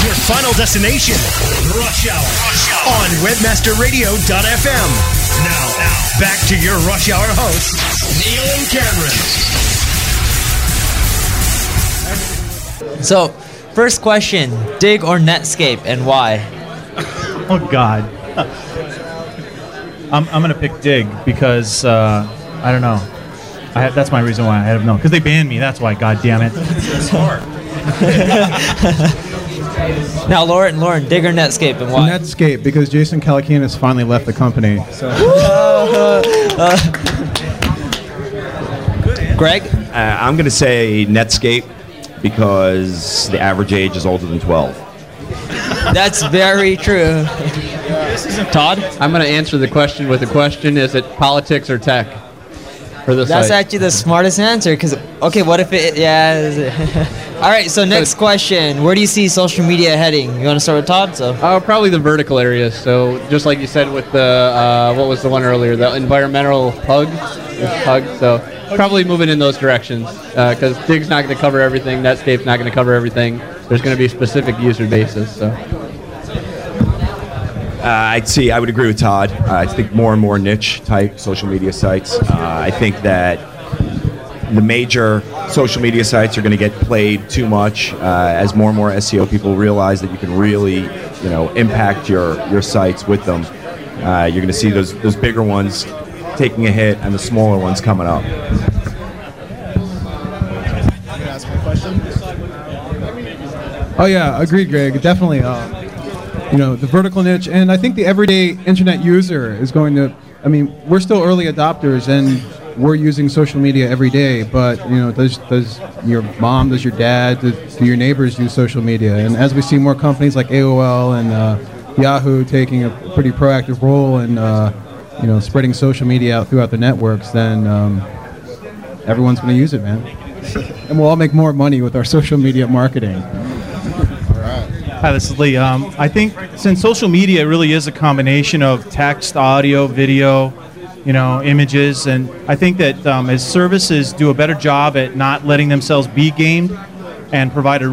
[SPEAKER 1] Your final destination, Rush Hour, on WebmasterRadio.fm. Now, back to your Rush Hour hosts, Neil and Cameron.
[SPEAKER 2] So, first question: Digg or Netscape, and why?
[SPEAKER 4] Oh God. I'm, I'm gonna pick Digg because uh, I don't know. I have, that's my reason why I have no because they banned me. That's why. God damn it.
[SPEAKER 2] Smart. now, Loren, Loren, Digg or Netscape, and why?
[SPEAKER 8] Netscape because Jason Calacanis finally left the company. So.
[SPEAKER 2] Greg?
[SPEAKER 13] Uh, I'm going to say Netscape because the average age is older than 12.
[SPEAKER 2] That's very true. Todd?
[SPEAKER 12] I'm going to answer the question with a question: Is it politics or tech? For the
[SPEAKER 2] That's
[SPEAKER 12] site?
[SPEAKER 2] actually the smartest answer. Because okay, what if it? Yeah. All right. So next question: Where do you see social media heading? You want to start with Todd? So.
[SPEAKER 12] Uh, probably the vertical areas. So just like you said with the uh, what was the one earlier, the environmental Hugg, Hugg. So probably moving in those directions because Digg's not going to cover everything. Netscape's not going to cover everything. There's going to be specific user bases. So
[SPEAKER 13] Uh, I'd see. I would agree with Todd. Uh, I think more and more niche type social media sites. Uh, I think that the major social media sites are going to get played too much uh, as more and more SEO people realize that you can really, you know, impact your your sites with them. Uh, you're going to see those those bigger ones taking a hit and the smaller ones coming up.
[SPEAKER 8] Oh yeah, agreed, Greg. Definitely. Uh, you know, the vertical niche, and I think the everyday internet user is going to. I mean, we're still early adopters, and we're using social media every day. But you know, does does your mom, does your dad, do, do your neighbors use social media? And as we see more companies like AOL and uh, Yahoo taking a pretty proactive role in uh, you know spreading social media out throughout the networks, then um, everyone's going to use it, man. and we'll all make more money with our social media marketing.
[SPEAKER 4] Hi, this is Lee. Um, I think since social media really is a combination of text, audio, video, you know, images, and I think that um, as services do a better job at not letting themselves be gamed and provide a,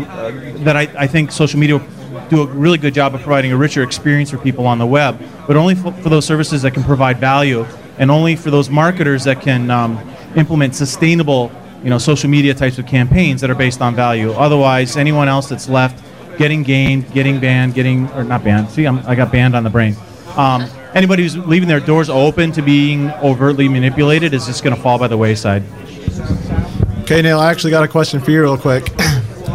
[SPEAKER 4] that I, I think social media do a really good job of providing a richer experience for people on the web, but only for, for those services that can provide value, and only for those marketers that can um, implement sustainable, you know, social media types of campaigns that are based on value. Otherwise, anyone else that's left getting gamed, getting banned, getting or not banned. See, I'm, I got banned on the brain. Um, anybody who's leaving their doors open to being overtly manipulated is just going to fall by the wayside.
[SPEAKER 5] Okay, Neil, I actually got a question for you, real quick.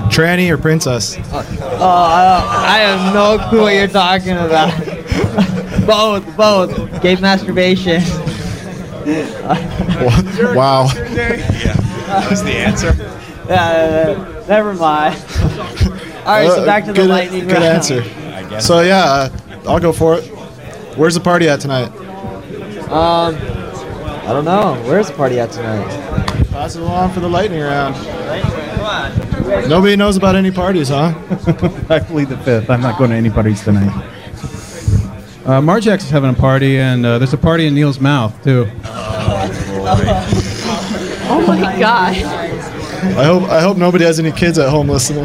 [SPEAKER 5] Tranny or princess?
[SPEAKER 2] Oh, I, I have no clue what you're talking about. both, both. Gay masturbation.
[SPEAKER 5] wow.
[SPEAKER 2] Yeah,
[SPEAKER 13] that was the answer.
[SPEAKER 2] Yeah, never mind. All right, so
[SPEAKER 5] Uh,
[SPEAKER 2] back to the
[SPEAKER 5] good,
[SPEAKER 2] lightning
[SPEAKER 5] Good
[SPEAKER 2] round.
[SPEAKER 5] answer. So yeah, uh, I'll go for it. Where's the party at tonight?
[SPEAKER 2] Um, I don't know. Where's the party at tonight?
[SPEAKER 5] Pass it along for the lightning round. Nobody knows about any parties, huh?
[SPEAKER 4] I plead the fifth. I'm not going to any parties tonight.
[SPEAKER 8] Uh, Marjax is having a party, and uh, there's a party in Neil's mouth too.
[SPEAKER 3] Oh my god.
[SPEAKER 5] I hope I hope nobody has any kids at home listening.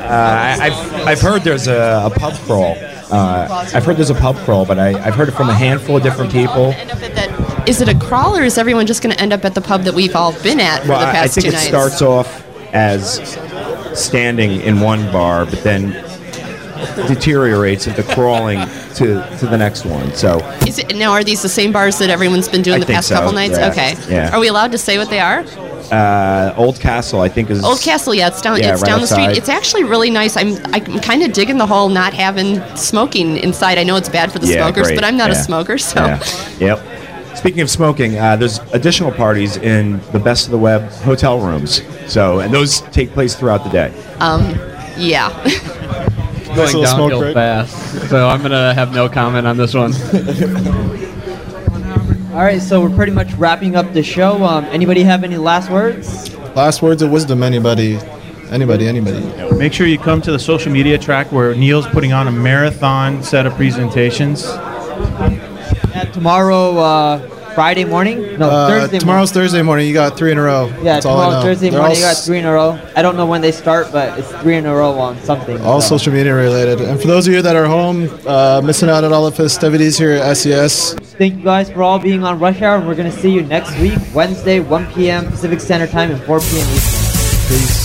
[SPEAKER 13] Uh, I, I've, I've heard there's a, a pub crawl. Uh, I've heard there's a pub crawl, but I, I've heard it from a handful of different people.
[SPEAKER 3] Is it a crawl or is everyone just going to end up at the pub that we've all been at for
[SPEAKER 13] Well,
[SPEAKER 3] the
[SPEAKER 13] I- I think it
[SPEAKER 3] nights?
[SPEAKER 13] starts off as standing in one bar, but then deteriorates into crawling to, to the next one. So
[SPEAKER 3] Is it now? Are these the same bars that everyone's been doing
[SPEAKER 13] I
[SPEAKER 3] the past
[SPEAKER 13] so,
[SPEAKER 3] couple nights?
[SPEAKER 13] yeah,
[SPEAKER 3] Okay.
[SPEAKER 13] yeah.
[SPEAKER 3] Are we allowed to say what they are?
[SPEAKER 13] uh, Old Castle, I think, is
[SPEAKER 3] Old Castle, yeah, it's down.
[SPEAKER 13] Yeah,
[SPEAKER 3] it's
[SPEAKER 13] right
[SPEAKER 3] down the street. It's actually really nice. I'm I'm kind of digging the whole not having smoking inside. I know it's bad for the
[SPEAKER 13] Yeah,
[SPEAKER 3] smokers,
[SPEAKER 13] great.
[SPEAKER 3] but I'm not a smoker, so
[SPEAKER 13] Yeah. Yep. Speaking of smoking, uh, there's additional parties in the best of the web hotel rooms. So, and those take place throughout the day.
[SPEAKER 3] um, yeah.
[SPEAKER 12] going
[SPEAKER 9] little smoke
[SPEAKER 12] downhill
[SPEAKER 9] break.
[SPEAKER 12] fast. So I'm gonna have no comment on this one.
[SPEAKER 2] All right, so we're pretty much wrapping up the show. Um, anybody have any last words?
[SPEAKER 9] Last words of wisdom, anybody? Anybody, anybody.
[SPEAKER 4] Make sure you come to the social media track where Neil's putting on a marathon set of presentations.
[SPEAKER 2] Yeah, tomorrow, uh, Friday morning? No,
[SPEAKER 9] Uh,
[SPEAKER 2] Thursday
[SPEAKER 9] tomorrow's Thursday morning. You got three in a row.
[SPEAKER 2] Yeah,
[SPEAKER 9] That's
[SPEAKER 2] tomorrow. Thursday
[SPEAKER 9] They're
[SPEAKER 2] morning, you got three in a row. I don't know when they start, but it's three in a row on something.
[SPEAKER 9] All
[SPEAKER 2] so.
[SPEAKER 9] social media related. And for those of you that are home, uh, missing out on all the festivities here at SES,
[SPEAKER 2] Thank you guys for all being on Rush Hour, and we're going to see you next week, Wednesday, 1 p.m. Pacific Standard Time and 4 p.m. Eastern.
[SPEAKER 9] peace.